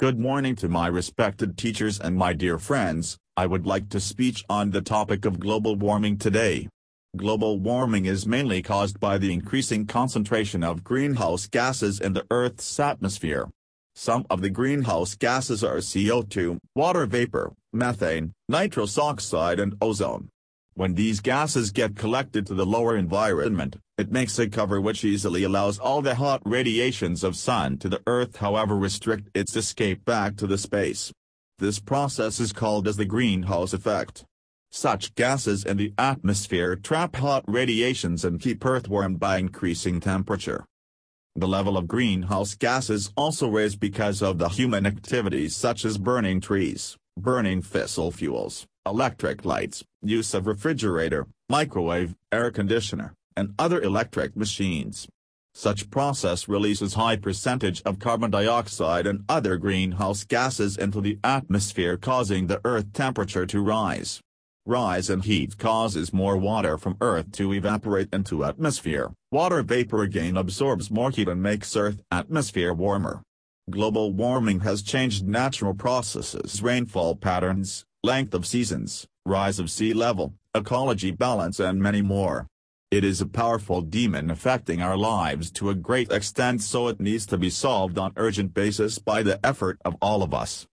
Good morning to my respected teachers and my dear friends, I would like to speech on the topic of global warming today. Global warming is mainly caused by the increasing concentration of greenhouse gases in the Earth's atmosphere. Some of the greenhouse gases are CO2, water vapor, methane, nitrous oxide and ozone. When these gases get collected to the lower environment, it makes a cover which easily allows all the hot radiations of sun to the earth however restrict its escape back to the space. This process is called as the greenhouse effect. Such gases in the atmosphere trap hot radiations and keep earth warm by increasing temperature. The level of greenhouse gases also raised because of the human activities such as burning trees, burning fossil fuels, electric lights, use of refrigerator, microwave, air conditioner, and other electric machines. Such process releases high percentage of carbon dioxide and other greenhouse gases into the atmosphere causing the earth temperature to rise. Rise in heat causes more water from earth to evaporate into atmosphere. Water vapor again absorbs more heat and makes earth atmosphere warmer. Global warming has changed natural processes rainfall patterns, length of seasons, rise of sea level, ecology balance and many more. It is a powerful demon affecting our lives to a great extent so it needs to be solved on urgent basis by the effort of all of us.